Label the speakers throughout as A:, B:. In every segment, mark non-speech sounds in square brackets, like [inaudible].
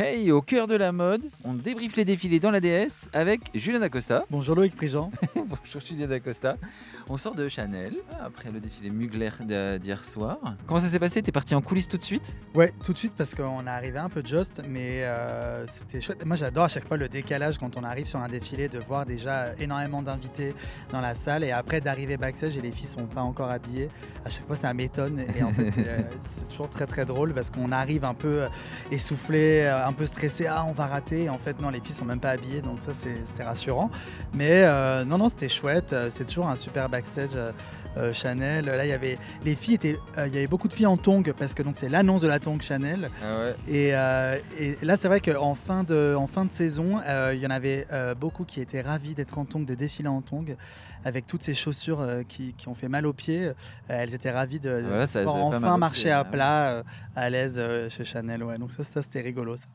A: Hey, au cœur de la mode, on débriefe les défilés dans la DS avec Julien Acosta.
B: Bonjour Loïc Prigent. [laughs]
A: Bonjour Julien Acosta. On sort de Chanel après le défilé Mugler d'hier soir. Comment ça s'est passé? T'es parti en coulisses tout de suite?
B: Ouais, tout de suite parce qu'on est arrivé un peu juste, mais euh, c'était chouette. Moi j'adore à chaque fois le décalage quand on arrive sur un défilé de voir déjà énormément d'invités dans la salle et après d'arriver backstage et les filles sont pas encore habillées. À chaque fois ça m'étonne et en fait [laughs] euh, c'est toujours très très drôle parce qu'on arrive un peu euh, essoufflé, un peu stressé. Ah on va rater. En fait non les filles sont même pas habillées donc ça c'était rassurant. Mais euh, non non c'était chouette. Euh, C'est toujours un super backstage. Euh, Chanel, là il y avait les filles étaient, euh, il y avait beaucoup de filles en tongs parce que donc c'est l'annonce de la tongue Chanel
A: Ah ouais.
B: et, euh, et là c'est vrai qu'en fin de en fin de saison il y en avait beaucoup qui étaient ravis d'être en tongs, de défiler en tongs avec toutes ces chaussures qui, qui ont fait mal aux pieds. Elles étaient ravies de, de
A: Voilà, ça
B: pouvoir
A: mal
B: enfin marcher
A: pieds,
B: à plat à l'aise chez Chanel. Ouais. Donc ça, ça c'était rigolo. Ça.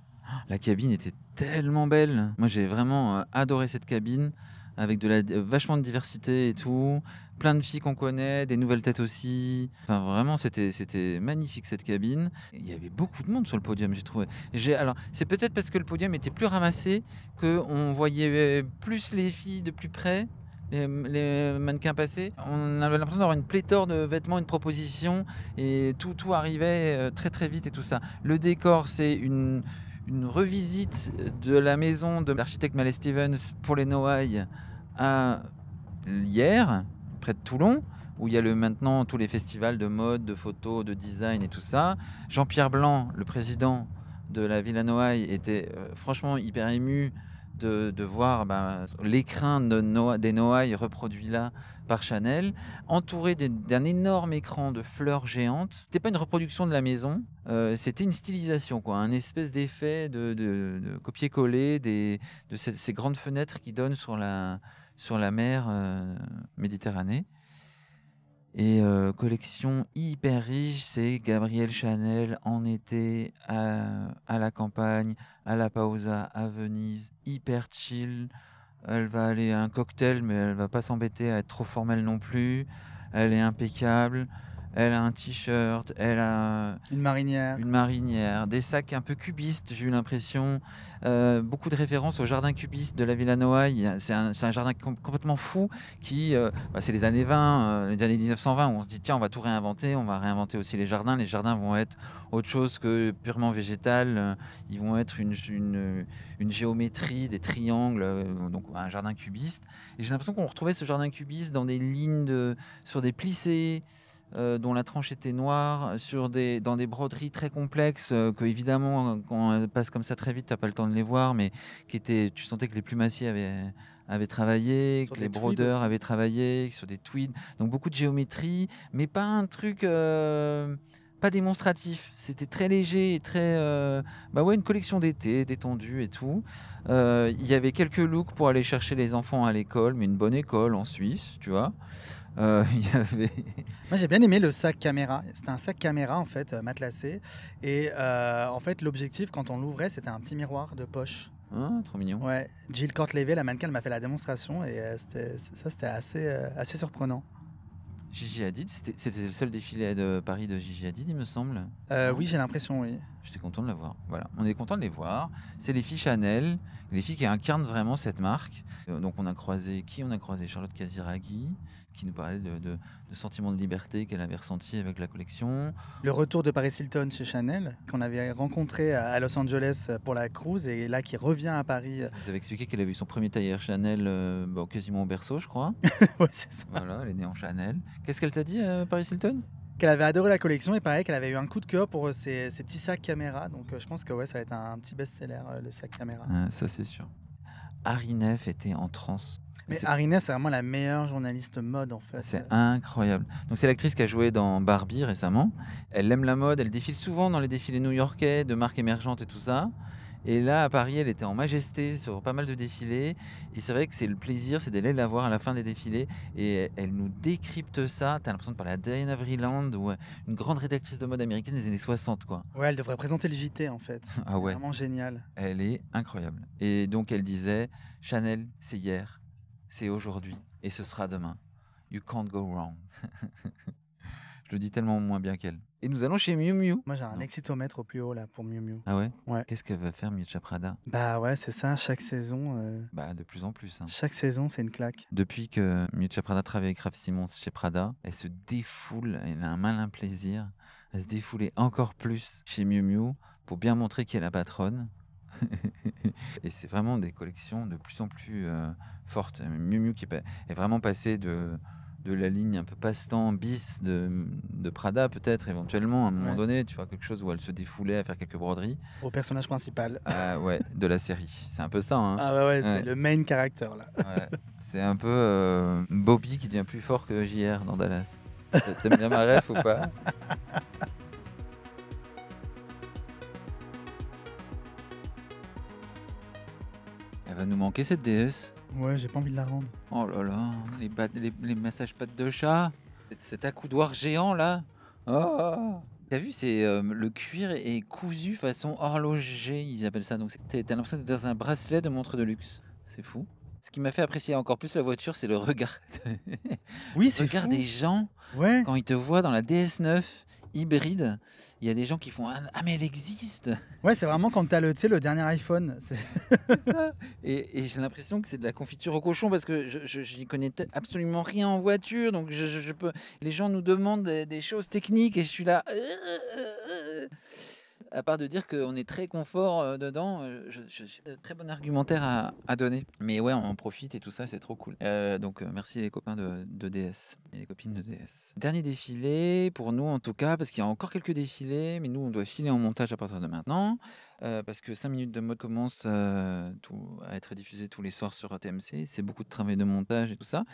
A: La cabine était tellement belle. Moi, j'ai vraiment adoré cette cabine avec de la vachement de diversité et tout. Plein de filles qu'on connaît, des nouvelles têtes aussi. Enfin, vraiment, c'était c'était magnifique cette cabine. Il y avait beaucoup de monde sur le podium, j'ai trouvé. J'ai alors, c'est peut-être parce que le podium était plus ramassé que on voyait euh, plus les filles de plus près. Les, mannequins passés, on avait l'impression d'avoir une pléthore de vêtements, une proposition, et tout, tout arrivait euh, très très vite et tout ça. Le décor, c'est une, une revisite de la maison de l'architecte Mallet Stevens pour les Noailles à hier, près de Toulon, où il y a maintenant tous les festivals de mode, de photos, de design et tout ça. Jean-Pierre Blanc, le président de la Villa Noailles, était euh, franchement hyper ému de, voir ben, l'écrin des Noailles reproduit là par Chanel, entouré d'un- énorme écran de fleurs géantes. C'était pas une reproduction de la maison, euh, c'était une stylisation, quoi, un espèce d'effet de, copier-coller de ces, grandes fenêtres qui donnent sur la, sur la mer euh, Méditerranée. Et euh, collection hyper riche, c'est Gabrielle Chanel en été à, à la campagne, à la Pausa, à Venise, hyper chill. Elle va aller à un cocktail, mais elle va pas s'embêter à être trop formelle non plus. Elle est impeccable. Elle a un t-shirt, elle a
B: Une marinière.
A: une marinière, des sacs un peu cubistes, j'ai eu l'impression. Euh, beaucoup de références au jardin cubiste de la Villa Noailles. C'est un, jardin com- complètement fou qui, euh, bah, c'est les années 20, euh, les années 1920, où on se dit tiens, on va tout réinventer, on va réinventer aussi les jardins. Les jardins vont être autre chose que purement végétal. euh, Ils vont être une, une, une géométrie, des triangles, euh, donc un jardin cubiste. Et j'ai l'impression qu'on retrouvait ce jardin cubiste dans des lignes de, sur des plissés euh, dont la tranche était noire, sur des, dans des broderies très complexes, euh, que évidemment, quand elles passent comme ça très vite, tu n'as pas le temps de les voir, mais qui étaient, tu sentais que les plumassiers avaient, avaient travaillé,
B: Sur
A: que les brodeurs
B: aussi.
A: avaient travaillé, sur des tweeds. Donc beaucoup de géométrie, mais pas un truc... euh, pas démonstratif, c'était très léger et très. euh, bah ouais, une collection d'été, détendue et tout. Euh, Il y avait quelques looks pour aller chercher les enfants à l'école, mais une bonne école en Suisse, tu vois. Euh, [laughs] Il y avait.
B: Moi j'ai bien aimé le sac caméra. C'était un sac caméra en fait euh, matelassé et euh, en fait l'objectif quand on l'ouvrait c'était un petit miroir de poche.
A: Hein, trop mignon.
B: Ouais, Jill Cortlevé, la mannequin, m'a fait la démonstration et euh, ça c'était assez, assez surprenant.
A: Gigi Hadid, c'était le seul défilé de Paris de Gigi Hadid, il me semble.
B: Oui, j'ai l'impression, oui.
A: J'étais content de la voir. Voilà, on est content de les voir. C'est les filles Chanel, les filles qui incarnent vraiment cette marque. Euh, Donc on a croisé qui? On a croisé Charlotte Casiraghi, qui nous parlait de, de, de sentiment de liberté qu'elle avait ressenti avec la collection.
B: Le retour de Paris Hilton chez Chanel, qu'on avait rencontré à à Los Angeles pour la cruise et là qui revient à Paris.
A: Vous avez expliqué qu'elle avait eu son premier tailleur Chanel euh, bon, quasiment au berceau, je crois. [laughs]
B: ouais, c'est ça.
A: voilà, elle est née en Chanel. Qu'est-ce qu'elle t'a dit, euh, Paris Hilton?
B: Qu'elle avait adoré la collection et pareil qu'elle avait eu un coup de cœur pour euh, ses, ses petits sacs caméra. Donc euh, je pense que ouais, ça va être un petit best-seller, euh, le sac caméra.
A: Ah, Ça, c'est sûr. Harry Neff était en transe.
B: Mais Harina, c'est vraiment la meilleure journaliste mode en fait.
A: C'est incroyable. Donc c'est l'actrice qui a joué dans Barbie récemment. Elle aime la mode, elle défile souvent dans les défilés new-yorkais de marques émergentes et tout ça. Et là, à Paris, elle était en majesté sur pas mal de défilés. Et c'est vrai que c'est le plaisir, c'est d'aller la voir à la fin des défilés. Et elle nous décrypte ça. T'as l'impression de parler à Diana Vreeland ou euh, une grande rédactrice de mode américaine des années 60, quoi.
B: Ouais, elle devrait présenter le JT en fait. [laughs]
A: Ah ouais.
B: Vraiment génial.
A: Elle est incroyable. Et donc elle disait Chanel, c'est hier, c'est aujourd'hui et ce sera demain. You can't go wrong. [laughs] Je le dis tellement moins bien qu'elle. Et nous allons chez Miu Miu.
B: Moi, j'ai un
A: Non.
B: excitomètre au plus haut là pour Miu Miu.
A: Ah ouais?
B: Ouais.
A: Qu'est-ce qu'elle va faire Miuccia Prada
B: Bah ouais, c'est ça. Chaque saison, euh,
A: Bah de plus en plus. hein.
B: chaque saison, c'est une claque.
A: Depuis que Miuccia Prada travaille avec Raph Simons chez Prada, elle se défoule, elle a un malin plaisir à se défouler encore plus chez Miu Miu pour bien montrer qui est la patronne. [laughs] et c'est vraiment des collections de plus en plus euh, fortes. Miu Miu qui pa- est vraiment passé de, de la ligne un peu passe-temps bis de, de Prada peut-être éventuellement à un moment
B: Ouais.
A: donné, tu vois, quelque chose où elle se défoulait à faire quelques broderies.
B: Au personnage principal.
A: Ah ouais, [laughs] de la série. C'est un peu ça. Hein.
B: Ah ouais, ouais, c'est le main character là.
A: C'est un peu euh, Bobby qui devient plus fort que JR dans Dallas. T'aimes bien ma ref ou pas? Elle va nous manquer cette déesse.
B: Ouais, j'ai pas envie de la rendre.
A: Oh là là, les, pattes- les, les massages pattes de chat. Cet- accoudoir géant là. Oh T'as vu, c'est euh, le cuir est cousu façon horloger, ils appellent ça. Donc t'as l'impression d'être dans un bracelet de montre de luxe. C'est fou. Ce qui m'a fait apprécier encore plus la voiture, c'est le regard.
B: Oui,
A: le
B: c'est
A: regard
B: fou.
A: des gens
B: Ouais.
A: quand ils te voient dans la DS9 hybride. Il y a des gens qui font Ah, ah, mais elle existe
B: Ouais, c'est vraiment quand t'as le, tu sais, le dernier iPhone. C'est- [laughs]
A: ça. Et, et j'ai l'impression que c'est de la confiture au cochon parce que je, j'y connais absolument rien en voiture. Donc je, je- je peux. Les gens nous demandent des, des choses techniques et je suis là. À part de dire qu'on est très confort euh, dedans, euh, je, je- très bon argumentaire à, donner. Mais ouais, on en profite et tout ça, c'est trop cool. Euh, donc merci les copains de, de DS et les copines de DS. Dernier défilé pour nous en tout cas, parce qu'il y a encore quelques défilés, mais nous on doit filer en montage à partir de maintenant. Parce que 5 minutes de mode commence à être diffusé tous les soirs sur TMC. C'est beaucoup de travail de montage et tout ça.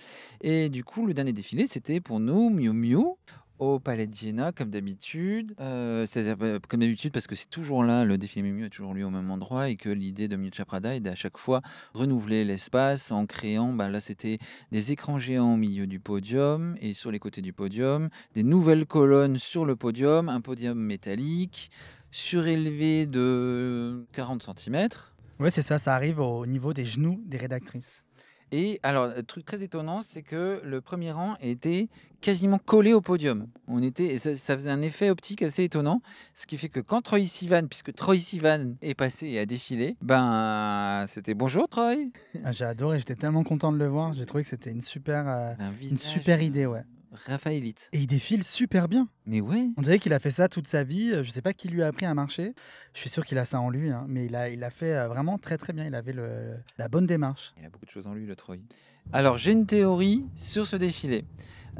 A: Et du coup, le dernier défilé, c'était pour nous Miu Miu au Palais de comme d'habitude. C'est-à-dire, euh, comme d'habitude, parce que c'est toujours là, le défilé Miu Miu a toujours lieu au même endroit et que l'idée de Miuccia Prada est d'à chaque fois renouveler l'espace en créant, bah, là c'était des écrans géants au milieu du podium et sur les côtés du podium, des nouvelles colonnes sur le podium, un podium métallique, surélevé de 40 cm.
B: Ouais, c'est ça. Ça arrive au niveau des genoux des rédactrices.
A: Et alors, un truc très étonnant, c'est que le premier rang était quasiment collé au podium. On était, et ça, ça faisait un effet optique assez étonnant, ce qui fait que quand Troy Sivan, puisque Troy Sivan est passé et a défilé, ben c'était bonjour Troy.
B: Ah, j'ai adoré. J'étais tellement content de le voir. J'ai trouvé que c'était une super, euh,
A: Un
B: une super idée, ouais.
A: Raphaélite.
B: Et il défile super bien.
A: Mais ouais.
B: On dirait qu'il a fait ça toute sa vie. Euh, Je sais pas qui lui a appris à marcher. Je suis sûr qu'il a ça en lui, hein, mais il a, il a fait euh, vraiment très très bien. Il avait le, la bonne démarche.
A: Il a beaucoup de choses en lui, le Troy. Alors, j'ai une théorie sur ce défilé.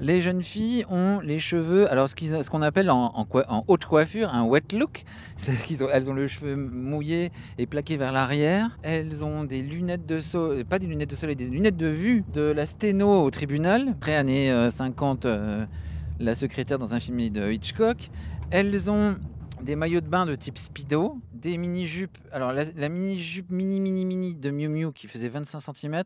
A: Les jeunes filles ont les cheveux, alors ce qu'on appelle en, haute coiffure, un wet look. [laughs] C'est qu'ils ont, le cheveu mouillé et plaqué vers l'arrière. Elles ont des lunettes de soleil, pas des lunettes de soleil, des lunettes de vue de la sténo au tribunal. Après années euh, 50, euh, la secrétaire dans un film de Hitchcock. Elles ont des maillots de bain de type speedo, des mini-jupes. Alors la, la mini-jupe mini mini mini de Miu Miu qui faisait 25 cm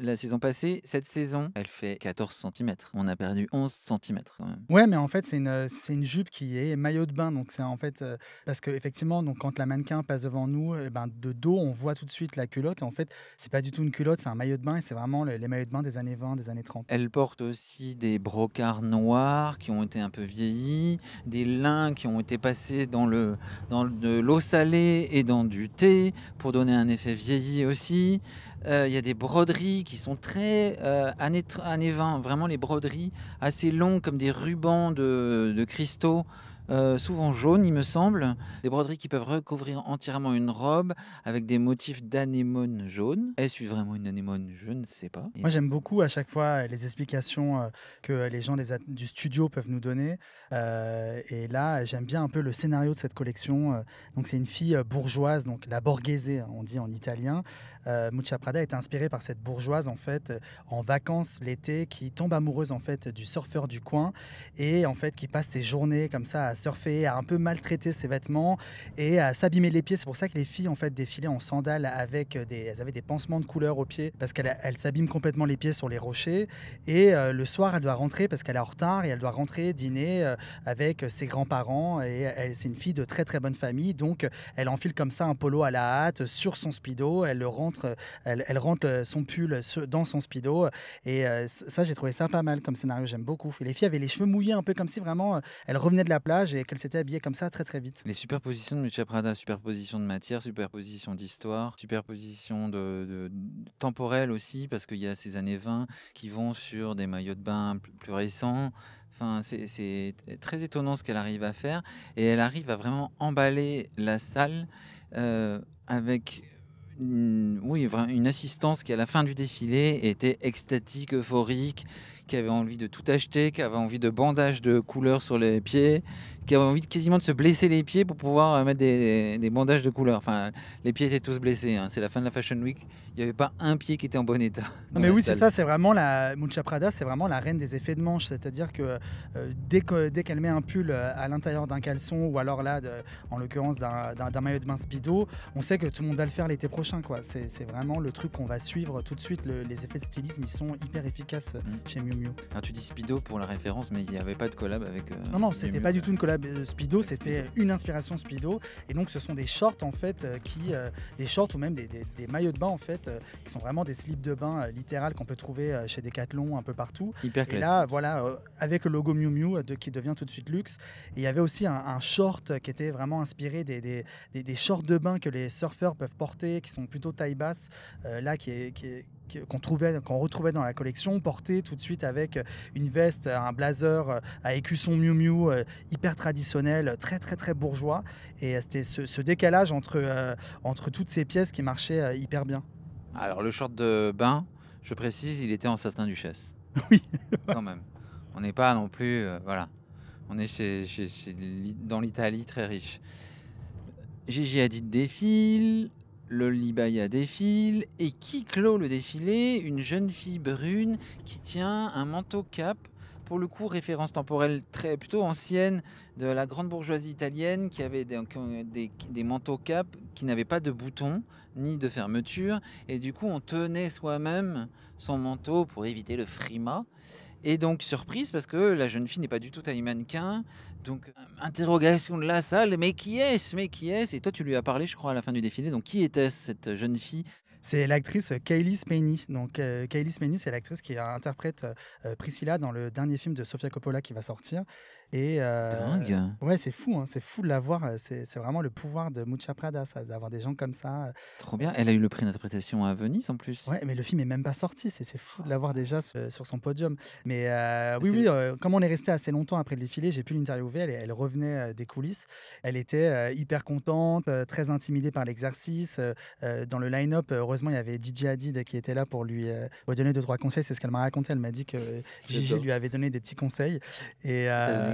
A: la saison passée, cette saison, elle fait 14 cm. On a perdu 11 cm quand même.
B: Ouais, mais en fait, c'est une, une jupe qui est maillot de bain. Donc, c'est en fait. euh, parce que, effectivement, donc, quand la mannequin passe devant nous, eh ben, de dos, on voit tout de suite la culotte. Et en fait, c'est pas du tout une culotte, c'est un maillot de bain. Et c'est vraiment le- les maillots de bain des années 20, des années 30.
A: Elle porte aussi des brocarts noirs qui ont été un peu vieillis, des lins qui ont été passés dans, le, dans de l'eau et dans du thé pour donner un effet vieilli aussi. Euh, Il y a des broderies qui sont très euh, années, années 20, vraiment les broderies assez longues comme des rubans de, de cristaux. Euh, souvent jaunes, il me semble. Des broderies qui peuvent recouvrir entièrement une robe avec des motifs d'anémone jaune. Est-ce vraiment une anémone? Je ne sais pas.
B: Moi, j'aime beaucoup à chaque fois les explications euh, que les gens du studio peuvent nous donner. Euh, et là, j'aime bien un peu le scénario de cette collection. Donc, c'est une fille bourgeoise, donc la borghese, on dit en italien. Euh, Muccia Prada est inspirée par cette bourgeoise, en fait, euh, en vacances l'été, qui tombe amoureuse, en fait, du surfeur du coin et, en fait, qui passe ses journées comme ça à surfer, à un peu maltraiter ses vêtements et à s'abîmer les pieds. C'est pour ça que les filles en fait défilaient en sandales avec des, elles avaient des pansements de couleur aux pieds parce qu'elles elles s'abîment complètement les pieds sur les rochers. Et euh, le soir, elle doit rentrer parce qu'elle est en retard et elle doit rentrer dîner euh, avec ses grands-parents. Et c'est une fille de très très bonne famille, donc elle enfile comme ça un polo à la hâte sur son speedo. Elle le rentre, elle, elle rentre son pull dans son speedo. Et euh, ça, j'ai trouvé ça pas mal comme scénario. J'aime beaucoup. les filles avaient les cheveux mouillés un peu comme si vraiment elles revenaient de la plage et qu'elles s'étaient habillées comme ça très très vite.
A: Les superpositions de Micha Prada, superposition de matière, superposition d'histoire, superposition de, de, temporelle aussi, parce qu'il y a ces années 20 qui vont sur des maillots de bain plus, récents. Enfin, c'est très étonnant ce qu'elle arrive à faire. Et elle arrive à vraiment emballer la salle euh, avec une, oui, une assistance qui, à la fin du défilé, était extatique, euphorique, qui avait envie de tout acheter, qui avait envie de bandages de couleur sur les pieds, qui avait envie de, quasiment de se blesser les pieds pour pouvoir euh, mettre des, bandages de couleur. Enfin, les pieds étaient tous blessés. Hein. C'est la fin de la Fashion Week. Il n'y avait pas un pied qui était en bon état. [laughs]
B: Non, mais oui, c'est ça. C'est vraiment la Mucha Prada, c'est vraiment la reine des effets de manche. C'est-à-dire que euh, dès qu'elle met un pull euh, à l'intérieur d'un caleçon ou alors là, en l'occurrence d'un maillot de bain speedo, on sait que tout le monde va le faire l'été prochain. C'est vraiment le truc qu'on va suivre tout de suite. les effets de stylisme, ils sont hyper efficaces mm. chez Miu Miu.
A: Alors tu dis speedo pour la référence, mais il n'y avait pas de collab avec.
B: non, non, c'était pas du tout une collab euh, Speedo, c'était une inspiration Speedo. Et donc, ce sont des shorts, en fait, euh, qui. Euh, des shorts ou même des, maillots de bain, en fait, qui sont vraiment des slips de bain littéral qu'on peut trouver chez Decathlon un peu partout.
A: Hyper
B: Et là, voilà, avec le logo Miu Miu de, qui devient tout de suite luxe. Et il y avait aussi un, short qui était vraiment inspiré des, des, shorts de bain que les surfeurs peuvent porter, qui sont plutôt taille basse, là, qui est, qui est qu'on trouvait, qu'on retrouvait dans la collection, porté tout de suite avec une veste, un blazer à écusson Miu Miu euh, hyper traditionnel, très très très bourgeois. Et c'était ce, décalage entre, euh, entre toutes ces pièces qui marchait euh, hyper bien.
A: Alors le short de bain, je précise, il était en satin duchesse. [laughs]
B: Oui.
A: Quand même. On n'est pas non plus, voilà. On est chez, dans l'Italie très riche. Gigi Hadid défile, le Libaya défile et qui clôt le défilé? Une jeune fille brune qui tient un manteau cap, pour le coup référence temporelle très plutôt ancienne de la grande bourgeoisie italienne qui avait des, des, manteaux cap qui n'avaient pas de boutons ni de fermeture et du coup on tenait soi-même son manteau pour éviter le frima. Et donc surprise parce que la jeune fille n'est pas du tout taille mannequin, donc, interrogation de la salle, mais qui est-ce? Mais qui est-ce? Et toi, tu lui as parlé, je crois, à la fin du défilé. Donc, qui était cette jeune fille?
B: C'est l'actrice Kaylee Spaney. Donc, euh, Spaney, c'est l'actrice qui interprète euh, Priscilla dans le dernier film de Sofia Coppola qui va sortir. Et
A: euh,
B: ouais, c'est fou, hein, c'est fou de l'avoir. Euh, c'est, vraiment le pouvoir de Mucha Prada, d'avoir des gens comme ça. Euh.
A: Trop bien. Elle a eu le prix d'interprétation à Venise en plus.
B: Ouais, mais le film est même pas sorti. C'est, fou de l'avoir déjà sur, son podium. Mais oui, oui, comme on est resté assez longtemps après le défilé, j'ai pu l'interviewer. Elle, elle revenait des coulisses. Elle était hyper contente, très intimidée par l'exercice. dans le line-up, heureusement, il y avait Gigi Hadid qui était là pour lui, donner deux trois conseils. C'est ce qu'elle m'a raconté. Elle m'a dit que Gigi lui avait donné des petits conseils. Et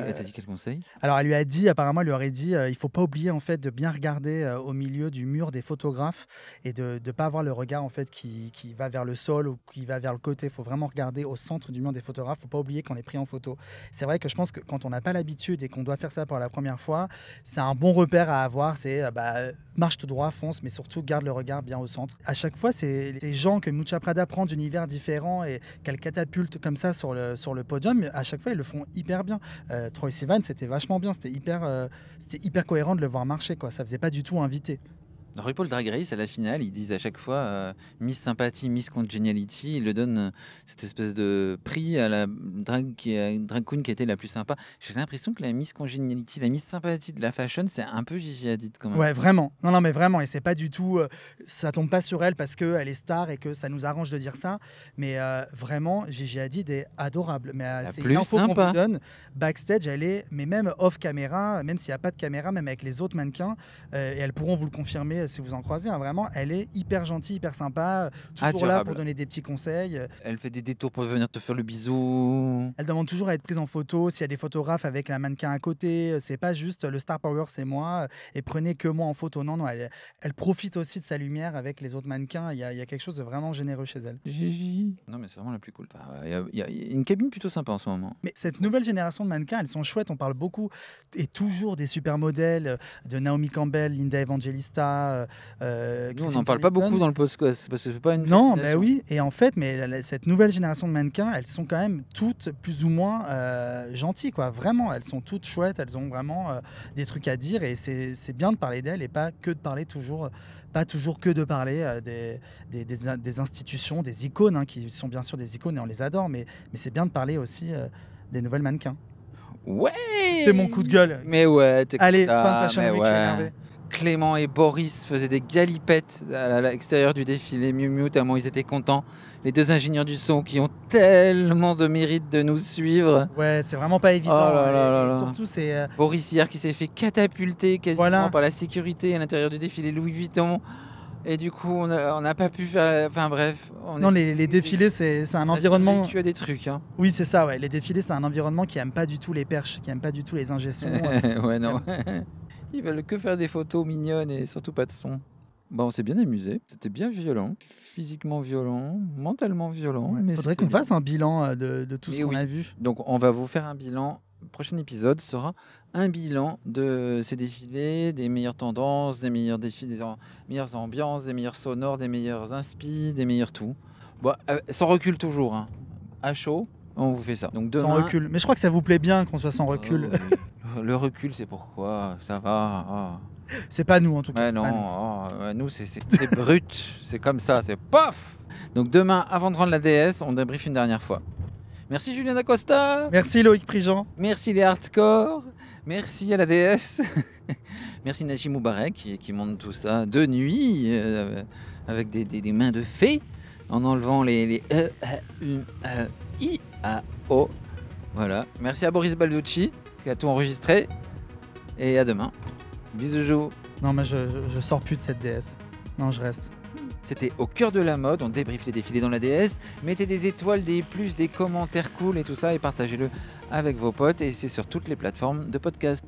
A: elle t'a dit quel conseil?
B: Alors, elle lui a dit, apparemment, elle lui aurait dit, euh, il faut pas oublier en fait de bien regarder euh, au milieu du mur des photographes et de ne pas avoir le regard en fait qui, qui, va vers le sol ou qui va vers le côté. Il faut vraiment regarder au centre du mur des photographes. Il faut pas oublier qu'on est pris en photo. C'est vrai que je pense que quand on n'a pas l'habitude et qu'on doit faire ça pour la première fois, c'est un bon repère à avoir. C'est euh, bah, marche tout droit, fonce, mais surtout garde le regard bien au centre. À chaque fois, c'est les gens que Mucha Prada prend d'univers différents et qu'elle catapulte comme ça sur le, sur le podium. À chaque fois, ils le font hyper bien. Troy Sivan, c'était vachement bien, c'était hyper, euh, c'était hyper cohérent de le voir marcher, quoi. Ça faisait pas du tout invité.
A: Dans RuPaul Drag Race, à la finale, ils disent à chaque fois euh, Miss Sympathie, Miss Congeniality. Ils le donnent euh, cette espèce de prix à la drag, qui est, drag queen qui était la plus sympa. J'ai l'impression que la Miss Congeniality, la Miss Sympathie de la fashion, c'est un peu Gigi Hadid quand même.
B: Ouais, vraiment. Non, non, mais vraiment. Et c'est pas du tout. Euh, ça tombe pas sur elle parce qu'elle est star et que ça nous arrange de dire ça. Mais vraiment, Gigi Hadid est adorable. Mais c'est une info qu'on vous donne. Backstage, elle est, mais même off caméra, même s'il n'y a pas de caméra, même avec les autres mannequins, et elles pourront vous le confirmer regardez si vous en croisez, hein, vraiment, elle est hyper gentille, hyper sympa, toujours là pour donner des petits conseils.
A: Elle fait des détours pour venir te faire le bisou.
B: Elle demande toujours à être prise en photo, s'il y a des photographes avec la mannequin à côté, c'est pas juste le star power c'est moi et prenez que moi en photo. Non, non, elle, elle profite aussi de sa lumière avec les autres mannequins. Il y, a, il y a quelque chose de vraiment généreux chez elle.
A: Gigi. Non, mais c'est vraiment la plus cool. Il y, a- il y a- il y a une cabine plutôt sympa en ce moment.
B: Mais cette nouvelle génération de mannequins, elles sont chouettes. On parle beaucoup et toujours des supermodèles euh, de Naomi Campbell, Linda Evangelista. Euh, euh,
A: Nous, on n'en parle pas beaucoup dans le podcast parce que c'est pas une.
B: Non, mais
A: fascination.
B: oui. Et en fait, mais cette nouvelle génération de mannequins, elles sont quand même toutes plus ou moins euh, gentilles, quoi. Vraiment, elles sont toutes chouettes. Elles ont vraiment euh, des trucs à dire et c'est bien de parler d'elles et pas que de parler toujours, pas toujours que de parler euh, des, des, des in- des institutions, des icônes, hein, qui sont bien sûr des icônes et on les adore, mais, mais c'est bien de parler aussi euh, des nouvelles mannequins.
A: Ouais
B: C'est mon coup de gueule.
A: Mais ouais, t'es
B: Allez, fin de Fashion
A: mais
B: Week,
A: ouais. Clément et Boris faisaient des galipettes à l'extérieur du défilé Miu Miu, tellement ils étaient contents. Les deux ingénieurs du son qui ont tellement de mérite de nous suivre.
B: Ouais, c'est vraiment pas évident.
A: Oh là là là
B: surtout, c'est euh,
A: Boris hier qui s'est fait catapulter quasiment
B: Voilà.
A: par la sécurité à l'intérieur du défilé Louis Vuitton. Et du coup, on n'a pas pu faire. Enfin bref. On
B: non,
A: est-
B: les, les défilés, c'est un environnement.
A: survécu à des trucs. Hein.
B: Oui, c'est ça, ouais. Les défilés, c'est un environnement qui aime pas du tout les perches, qui aime pas du tout les ingé-sons. [laughs]
A: ouais, non. [laughs] Ils veulent que faire des photos mignonnes et surtout pas de son. Bon, on s'est bien amusé. C'était bien violent, physiquement violent, mentalement violent.
B: Il
A: mais
B: faudrait qu'on fasse un bilan euh, de, de tout
A: Mais
B: ce qu'on
A: oui.
B: a vu.
A: Donc, on va vous faire un bilan. Le prochain épisode sera un bilan de ces défilés, des meilleures tendances, des meilleurs défis, des am- meilleures ambiances, des meilleurs sonores, des meilleurs inspi, des meilleurs tout. Bon, euh, sans recul toujours. hein. À chaud, on vous fait ça. Donc demain.
B: Sans recul. Mais je crois que ça vous plaît bien qu'on soit sans recul.
A: Oh, oui. [laughs] Le recul, c'est pourquoi Ça va. ah.
B: C'est pas nous, en tout cas. C'est
A: non,
B: pas nous.
A: oh, nous, c'est brut. [laughs] C'est comme ça, c'est paf Donc demain, avant de rendre la DS, on débriefe une dernière fois. Merci Julien Acosta.
B: Merci Loïc Prigent.
A: Merci les hardcore. Merci à la DS. [laughs] Merci Najim Moubarek qui, qui monte tout ça de nuit euh, avec des, des- des mains de fée en enlevant les, les E, I, A, O. Voilà. Merci à Boris Balducci qui a tout enregistré. Et à demain. Bisous.
B: Non, mais je, je, je sors plus de cette DS. Non, je reste.
A: C'était au cœur de la mode, on débriefe les défilés dans la DS. Mettez des étoiles, des plus, des commentaires cool et tout ça et partagez-le avec vos potes. Et c'est sur toutes les plateformes de podcast.